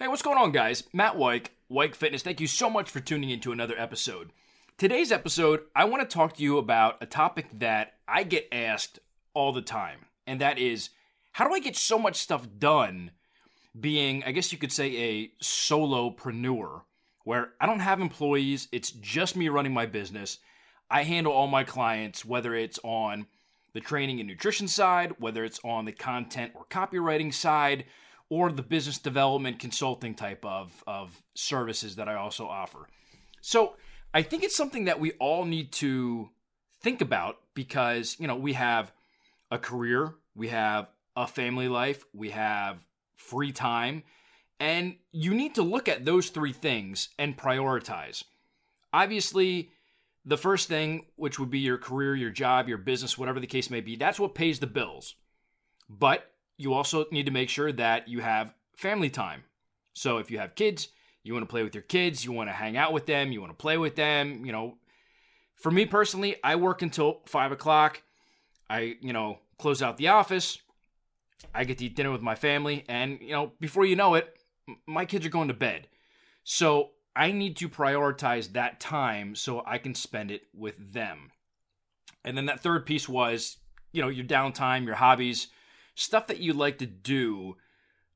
Hey, what's going on, guys? Matt Wyke, Wyke Fitness. Thank you so much for tuning into another episode. Today's episode, I want to talk to you about a topic that I get asked all the time, and that is how do I get so much stuff done being, I guess you could say, a solopreneur, where I don't have employees, it's just me running my business. I handle all my clients, whether it's on the training and nutrition side, whether it's on the content or copywriting side, or the business development consulting type of, of services that I also offer. So I think it's something that we all need to think about because, you know, we have a career, we have a family life, we have free time, and you need to look at those three things and prioritize. Obviously, the first thing, which would be your career, your job, your business, whatever the case may be, that's what pays the bills. But you also need to make sure that you have family time. So if you have kids, you want to play with your kids, you want to hang out with them, you want to play with them. You know, for me personally, I work until five o'clock. I, you know, close out the office. I get to eat dinner with my family. And, you know, before you know it, my kids are going to bed. So I need to prioritize that time so I can spend it with them. And then that third piece was, you know, your downtime, your hobbies stuff that you like to do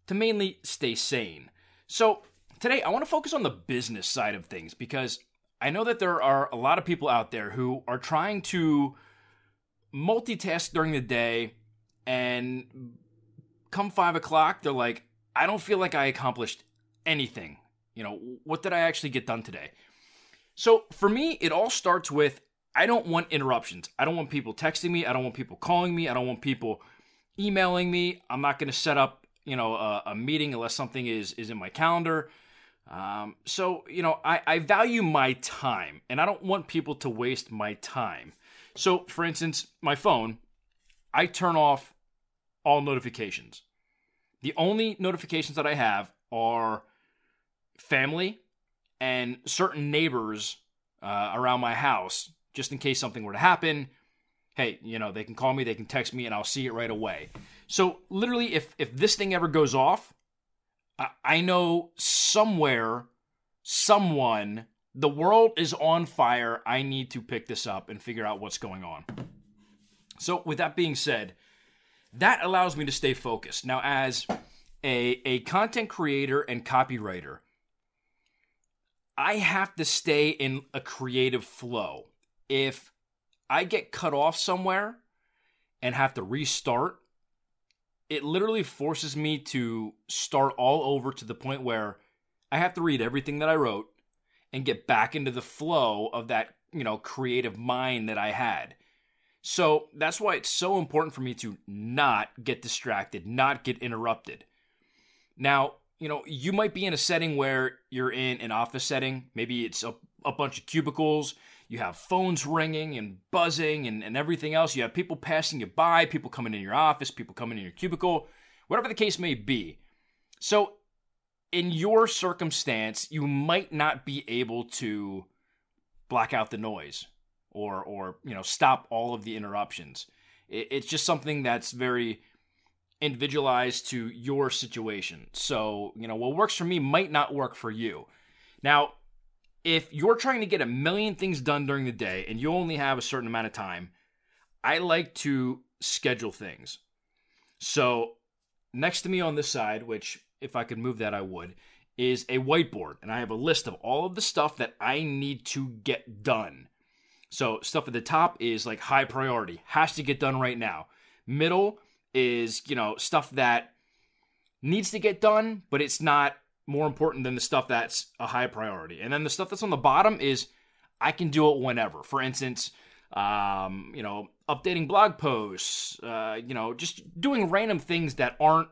to mainly stay sane. So, today I want to focus on the business side of things because I know that there are a lot of people out there who are trying to multitask during the day and come five o'clock, they're like, I don't feel like I accomplished anything. You know, what did I actually get done today? So for me, it all starts with I don't want interruptions. I don't want people texting me. I don't want people calling me. I don't want people emailing me. I'm not going to set up, you know, a, a, meeting unless something is is in my calendar. Um, so, you know, I, I value my time and I don't want people to waste my time. So, for instance, my phone, I turn off all notifications. The only notifications that I have are family and certain neighbors uh, around my house, just in case something were to happen hey, you know, they can call me, they can text me, and I'll see it right away. So literally, if if this thing ever goes off, I, I know somewhere, someone, the world is on fire. I need to pick this up and figure out what's going on. So with that being said, that allows me to stay focused. Now, as a, a content creator and copywriter, I have to stay in a creative flow. If I get cut off somewhere and have to restart, it literally forces me to start all over to the point where I have to read everything that I wrote and get back into the flow of that, you know, creative mind that I had. So that's why it's so important for me to not get distracted, not get interrupted. Now, you know, you might be in a setting where you're in an office setting. Maybe it's a, a bunch of cubicles you have phones ringing and buzzing and, and everything else. You have people passing you by, people coming in your office, people coming in your cubicle, whatever the case may be. So, in your circumstance, you might not be able to black out the noise or, or you know, stop all of the interruptions. It, it's just something that's very individualized to your situation. So, you know, what works for me might not work for you. Now, if you're trying to get a million things done during the day and you only have a certain amount of time, I like to schedule things. So, next to me on this side, which if I could move that, I would, is a whiteboard. And I have a list of all of the stuff that I need to get done. So, stuff at the top is like high priority, has to get done right now. Middle is, you know, stuff that needs to get done, but it's not more important than the stuff that's a high priority. And then the stuff that's on the bottom is I can do it whenever. For instance, um, you know, updating blog posts, uh, you know, just doing random things that aren't,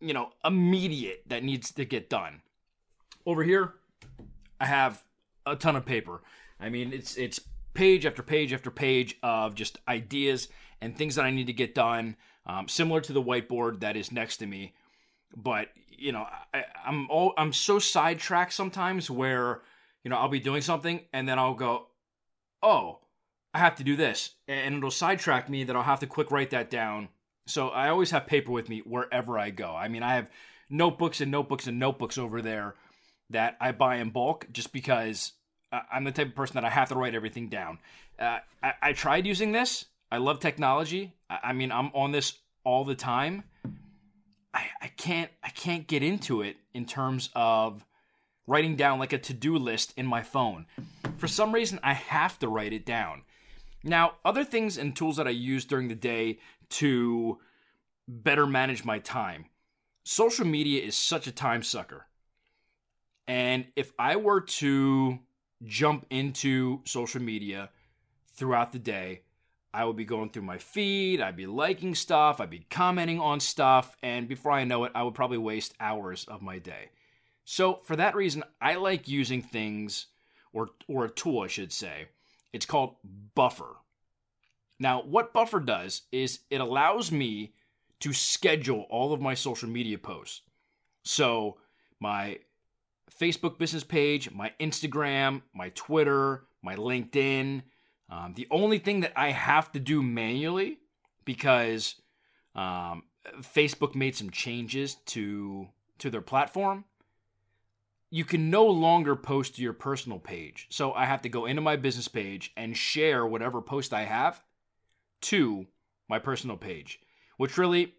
you know, immediate that needs to get done. Over here, I have a ton of paper. I mean, it's it's page after page after page of just ideas and things that I need to get done, um, similar to the whiteboard that is next to me. But you know, I, I'm all, I'm so sidetracked sometimes where you know I'll be doing something and then I'll go, oh, I have to do this, and it'll sidetrack me that I'll have to quick write that down So I always have paper with me wherever I go. I mean, I have notebooks and notebooks and notebooks over there that I buy in bulk just because I'm the type of person that I have to write everything down. Uh, I, I, tried using this. I love technology. I, I, mean, I'm on this all the time. I, I can't I can't get into it in terms of writing down like a to-do list in my phone. For some reason, I have to write it down. Now, other things and tools that I use during the day to better manage my time. Social media is such a time sucker. And if I were to jump into social media throughout the day, I would be going through my feed, I'd be liking stuff, I'd be commenting on stuff, and before I know it, I would probably waste hours of my day. So, for that reason, I like using things or or a tool, I should say. It's called Buffer. Now, what Buffer does is it allows me to schedule all of my social media posts. So, my Facebook business page, my Instagram, my Twitter, my LinkedIn. Um, the only thing that I have to do manually because um, Facebook made some changes to to their platform. You can no longer post to your personal page. So I have to go into my business page and share whatever post I have to my personal page. Which really,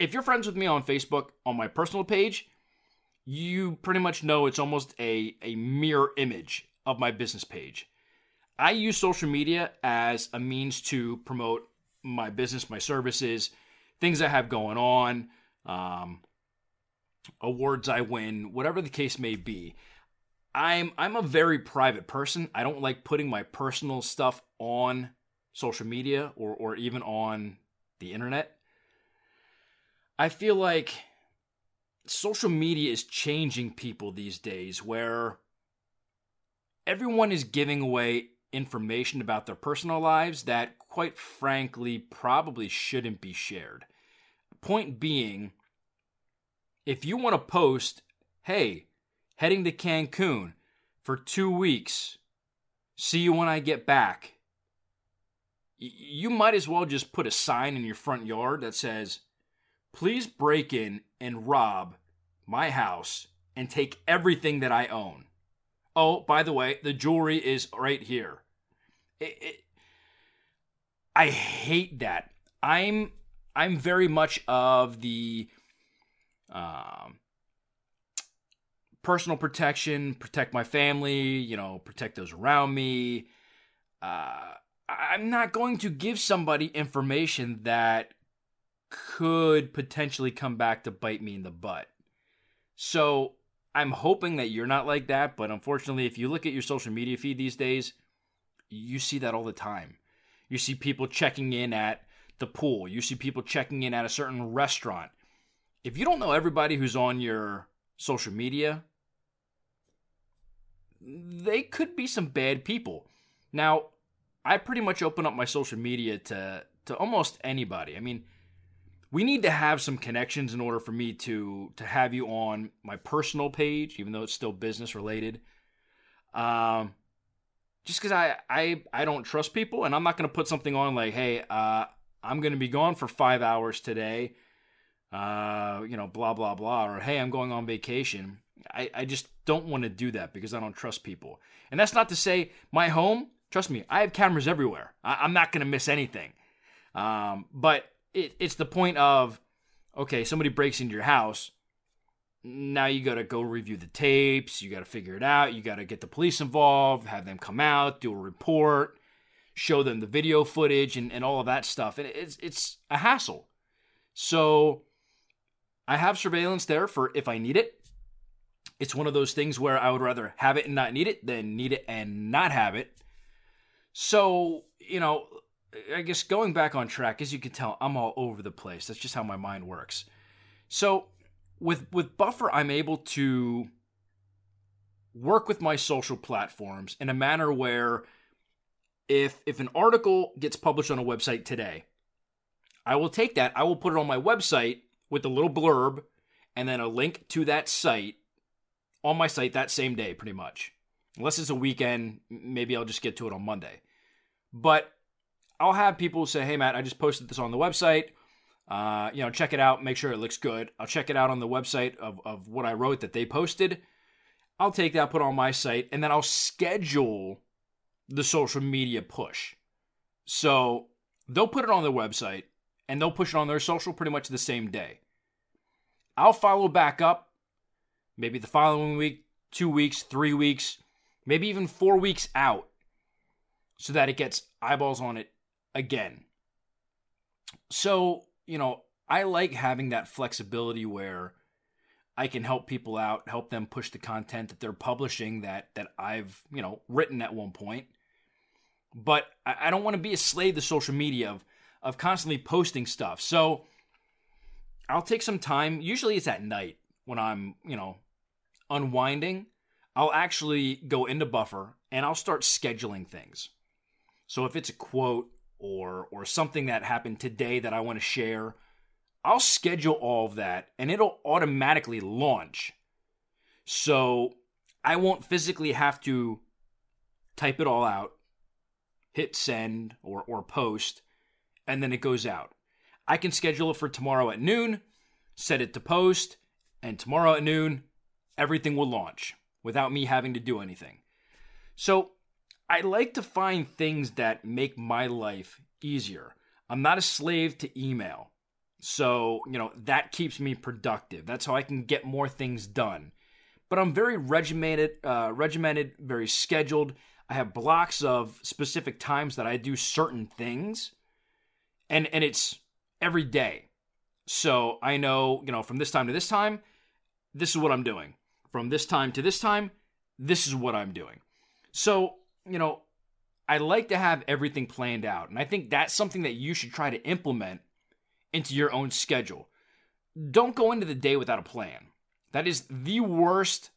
if you're friends with me on Facebook on my personal page, you pretty much know it's almost a, a mirror image of my business page. I use social media as a means to promote my business, my services, things I have going on, um, awards I win, whatever the case may be. I'm I'm a very private person. I don't like putting my personal stuff on social media or or even on the internet. I feel like social media is changing people these days where everyone is giving away information about their personal lives that, quite frankly, probably shouldn't be shared. Point being, if you want to post, hey, heading to Cancun for two weeks, see you when I get back, you might as well just put a sign in your front yard that says, please break in and rob my house and take everything that I own. Oh, by the way, the jewelry is right here. It, it, I hate that. I'm I'm very much of the um, personal protection, protect my family, you know, protect those around me. Uh, I'm not going to give somebody information that could potentially come back to bite me in the butt. So I'm hoping that you're not like that, but unfortunately, if you look at your social media feed these days, you see that all the time. You see people checking in at the pool, you see people checking in at a certain restaurant. If you don't know everybody who's on your social media, they could be some bad people. Now, I pretty much open up my social media to to almost anybody. I mean, we need to have some connections in order for me to to have you on my personal page, even though it's still business related. Um, just because I, I I don't trust people, and I'm not going to put something on like, hey, uh, I'm going to be gone for five hours today. Uh, you know, blah blah blah, or hey, I'm going on vacation. I, I just don't want to do that because I don't trust people. And that's not to say my home. Trust me, I have cameras everywhere. I, am not going to miss anything. Um, but it, it's the point of okay, somebody breaks into your house. Now you got to go review the tapes. You got to figure it out. You got to get the police involved, have them come out, do a report, show them the video footage, and, and all of that stuff. And it's it's a hassle. So I have surveillance there for if I need it. It's one of those things where I would rather have it and not need it than need it and not have it. So, you know, I guess going back on track, as you can tell, I'm all over the place. That's just how my mind works. So with with Buffer, I'm able to work with my social platforms in a manner where if if an article gets published on a website today, I will take that, I will put it on my website with a little blurb and then a link to that site on my site that same day, pretty much. Unless it's a weekend, maybe I'll just get to it on Monday. But I'll have people say, "Hey, Matt, I just posted this on the website. Uh, you know, check it out, make sure it looks good. I'll check it out on the website of, of what I wrote that they posted. I'll take that, put on my site, and then I'll schedule the social media push. So they'll put it on their website and they'll push it on their social pretty much the same day. I'll follow back up maybe the following week, two weeks, three weeks, maybe even four weeks out so that it gets eyeballs on it again. So, you know, I like having that flexibility where I can help people out, help them push the content that they're publishing that that I've, you know, written at one point. But I, I don't want to be a slave to social media of of constantly posting stuff. So I'll take some time. Usually it's at night when I'm, you know, unwinding. I'll actually go into Buffer and I'll start scheduling things. So if it's a quote or or something that happened today that I want to share, I'll schedule all of that and it'll automatically launch. So I won't physically have to type it all out, hit send or or post, and then it goes out. I can schedule it for tomorrow at noon, set it to post, and tomorrow at noon, everything will launch without me having to do anything. So I like to find things that make my life easier. I'm not a slave to email. So, you know, that keeps me productive. That's how I can get more things done. But I'm very regimented, uh, regimented, very scheduled. I have blocks of specific times that I do certain things. And and it's every day. So I know, you know, from this time to this time, this is what I'm doing. From this time to this time, this is what I'm doing. So you know, I like to have everything planned out. And I think that's something that you should try to implement into your own schedule. Don't go into the day without a plan. That is the worst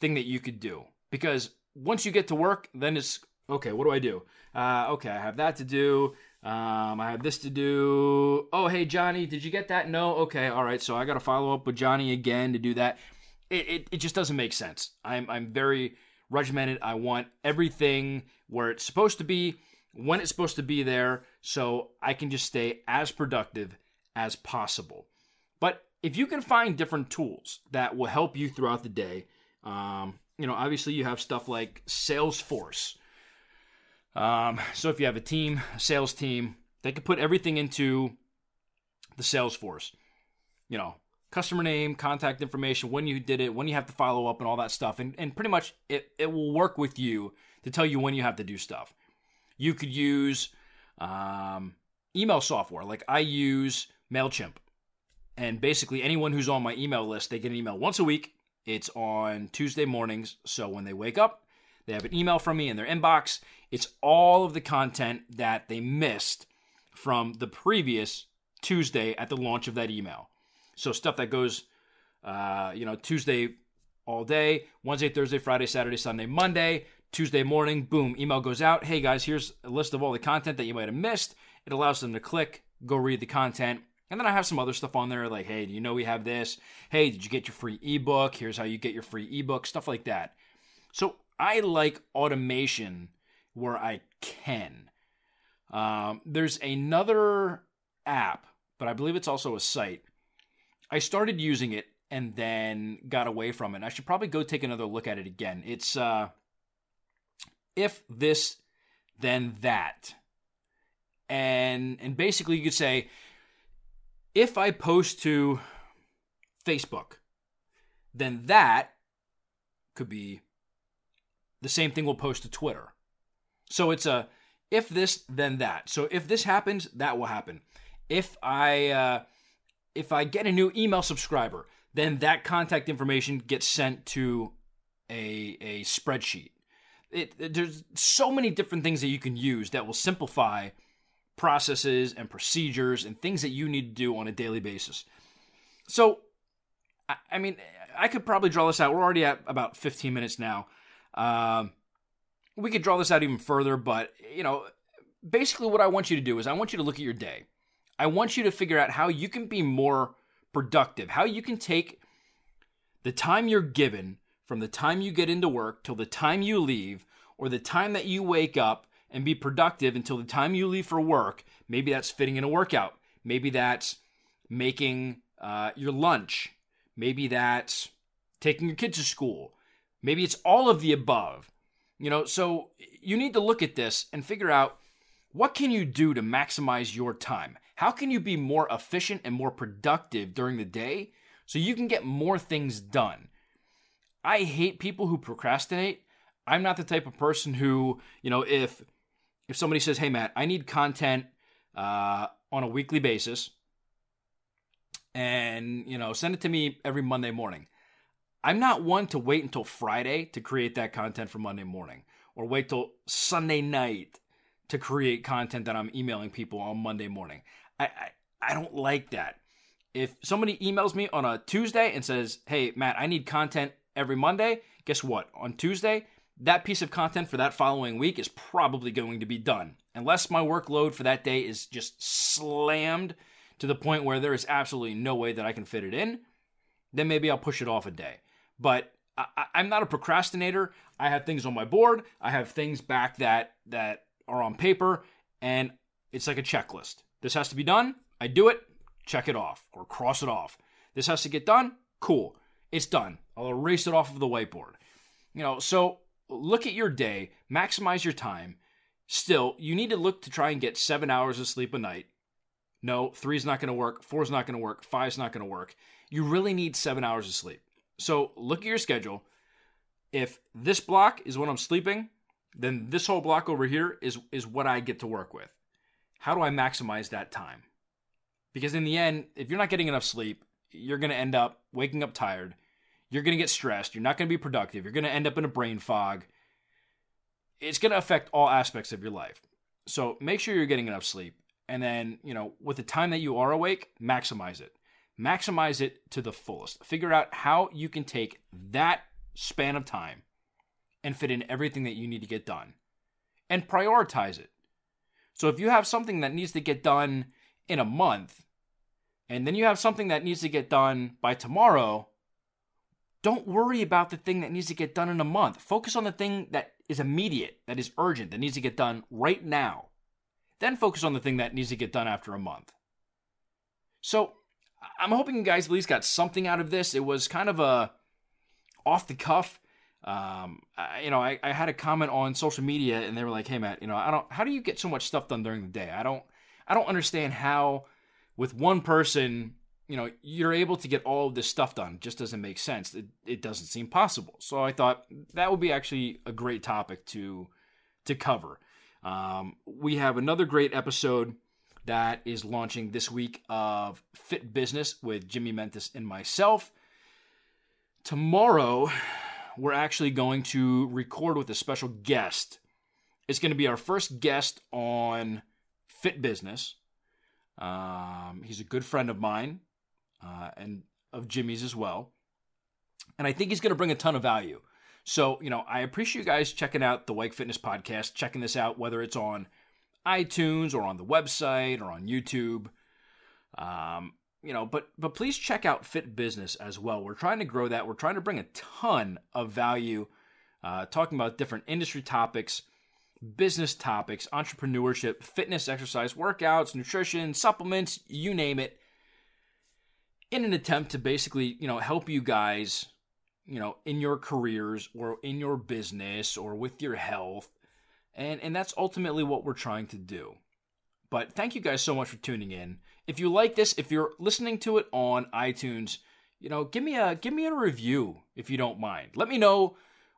thing that you could do because once you get to work, then it's okay, what do I do? Uh, okay, I have that to do. Um, I have this to do. Oh, hey, Johnny, did you get that? No? Okay, all right. So I got to follow up with Johnny again to do that. It, it, it just doesn't make sense. I'm, I'm very regimented. I want everything where it's supposed to be, when it's supposed to be there, so I can just stay as productive as possible. But if you can find different tools that will help you throughout the day, um, you know, obviously you have stuff like Salesforce. Um, so if you have a team, a sales team, they can put everything into the Salesforce. You know, customer name, contact information, when you did it, when you have to follow up, and all that stuff. And, and pretty much it, it will work with you to tell you when you have to do stuff. You could use um, email software, like I use MailChimp. And basically, anyone who's on my email list, they get an email once a week. It's on Tuesday mornings. So when they wake up, they have an email from me in their inbox. It's all of the content that they missed from the previous Tuesday at the launch of that email. So stuff that goes, uh, you know, Tuesday all day, Wednesday, Thursday, Friday, Saturday, Sunday, Monday, Tuesday morning, boom, email goes out. Hey guys, here's a list of all the content that you might have missed. It allows them to click, go read the content. And then I have some other stuff on there like, hey, do you know we have this? Hey, did you get your free ebook? Here's how you get your free ebook, stuff like that. So I like automation where I can. Um, there's another app, but I believe it's also a site I started using it and then got away from it. I should probably go take another look at it again. It's uh, if this, then that, and and basically you could say, if I post to Facebook, then that could be the same thing we'll post to Twitter. So it's a if this, then that. So if this happens, that will happen. If I uh, if I get a new email subscriber, then that contact information gets sent to a, a spreadsheet. It, it, there's so many different things that you can use that will simplify processes and procedures and things that you need to do on a daily basis. So, I, I mean, I could probably draw this out. We're already at about 15 minutes now. Um, we could draw this out even further, but, you know, basically what I want you to do is I want you to look at your day. I want you to figure out how you can be more productive, how you can take the time you're given from the time you get into work till the time you leave, or the time that you wake up and be productive until the time you leave for work. Maybe that's fitting in a workout. Maybe that's making uh, your lunch. Maybe that's taking your kids to school. Maybe it's all of the above. You know, so you need to look at this and figure out what can you do to maximize your time? How can you be more efficient and more productive during the day so you can get more things done? I hate people who procrastinate. I'm not the type of person who, you know, if if somebody says, "Hey Matt, I need content uh, on a weekly basis," and you know, send it to me every Monday morning. I'm not one to wait until Friday to create that content for Monday morning or wait till Sunday night to create content that I'm emailing people on Monday morning. I, I, I don't like that. If somebody emails me on a Tuesday and says, Hey, Matt, I need content every Monday, guess what? On Tuesday, that piece of content for that following week is probably going to be done. Unless my workload for that day is just slammed to the point where there is absolutely no way that I can fit it in, then maybe I'll push it off a day. But I, am not a procrastinator. I have things on my board. I have things back that that are on paper, and it's like a checklist. This has to be done. I do it. Check it off or cross it off. This has to get done. Cool. It's done. I'll erase it off of the whiteboard. You know, so look at your day, maximize your time. Still, you need to look to try and get seven hours of sleep a night. No, three's not going to work. Four's not going to work. Five's not going to work. You really need seven hours of sleep. So look at your schedule. If this block is when I'm sleeping, then this whole block over here is is what I get to work with. How do I maximize that time? Because in the end, if you're not getting enough sleep, you're going to end up waking up tired. You're going to get stressed. You're not going to be productive. You're going to end up in a brain fog. It's going to affect all aspects of your life. So make sure you're getting enough sleep. And then, you know, with the time that you are awake, maximize it. Maximize it to the fullest. Figure out how you can take that span of time and fit in everything that you need to get done and prioritize it. So if you have something that needs to get done in a month and then you have something that needs to get done by tomorrow, don't worry about the thing that needs to get done in a month. Focus on the thing that is immediate, that is urgent, that needs to get done right now. Then focus on the thing that needs to get done after a month. So I'm hoping you guys at least got something out of this. It was kind of a off the cuff. Um, I, you know, I, I had a comment on social media and they were like, "Hey, Matt, you know, I don't. How do you get so much stuff done during the day? I don't. I don't understand how with one person, you know, you're able to get all of this stuff done. It just doesn't make sense. It, it doesn't seem possible. So I thought that would be actually a great topic to to cover. Um, we have another great episode that is launching this week of Fit Business with Jimmy Mentis and myself. Tomorrow, we're actually going to record with a special guest. It's going to be our first guest on Fit Business. Um, he's a good friend of mine uh, and of Jimmy's as well. And I think he's going to bring a ton of value. So, you know, I appreciate you guys checking out the Wyke Fitness podcast, checking this out, whether it's on iTunes or on the website or on YouTube. Um, you know, but but please check out Fit Business as well. We're trying to grow that. We're trying to bring a ton of value, uh, talking about different industry topics, business topics, entrepreneurship, fitness, exercise, workouts, nutrition, supplements, you name it, in an attempt to basically, you know, help you guys, you know, in your careers or in your business or with your health and, and that's ultimately what we're trying to do. But thank you guys so much for tuning in. If you like this, if you're listening to it on iTunes, you know, give me a give me a review if you don't mind. Let me know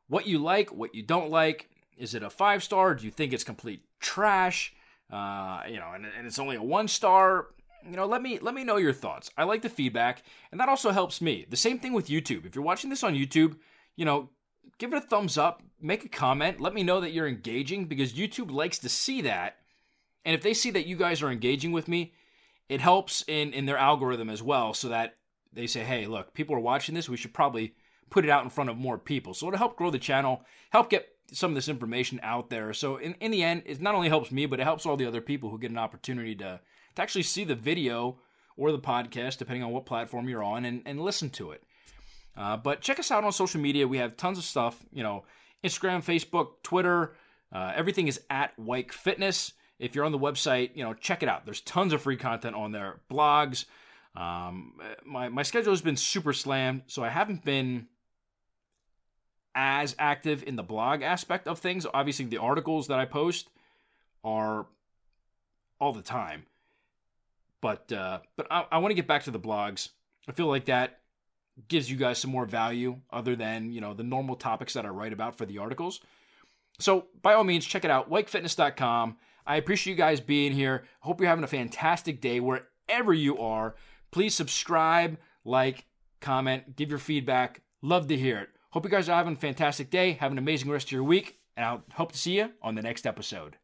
what you like, what you don't like. Is it a five star? Do you think it's complete trash? Uh, you know, and, and it's only a one star. You know, let me let me know your thoughts. I like the feedback, and that also helps me. The same thing with YouTube. If you're watching this on YouTube, you know, give it a thumbs up, make a comment, let me know that you're engaging because YouTube likes to see that. And if they see that you guys are engaging with me, it helps in in their algorithm as well so that they say, "Hey, look, people are watching this, we should probably put it out in front of more people." So it'll help grow the channel, help get some of this information out there. So in, in the end, it not only helps me, but it helps all the other people who get an opportunity to to actually see the video or the podcast, depending on what platform you're on, and, and listen to it. Uh, but check us out on social media. We have tons of stuff. You know, Instagram, Facebook, Twitter. Uh, everything is at Wyke Fitness. If you're on the website, you know, check it out. There's tons of free content on there. Blogs, Um, my my schedule has been super slammed, so I haven't been as active in the blog aspect of things. Obviously, the articles that I post are all the time, but uh, but I, I want to get back to the blogs. I feel like that gives you guys some more value other than you know the normal topics that I write about for the articles. So by all means, check it out, WykeFitness.com. I appreciate you guys being here. Hope you're having a fantastic day wherever you are. Please subscribe, like, comment, give your feedback. Love to hear it. Hope you guys are having a fantastic day. Have an amazing rest of your week, and I'll hope to see you on the next episode.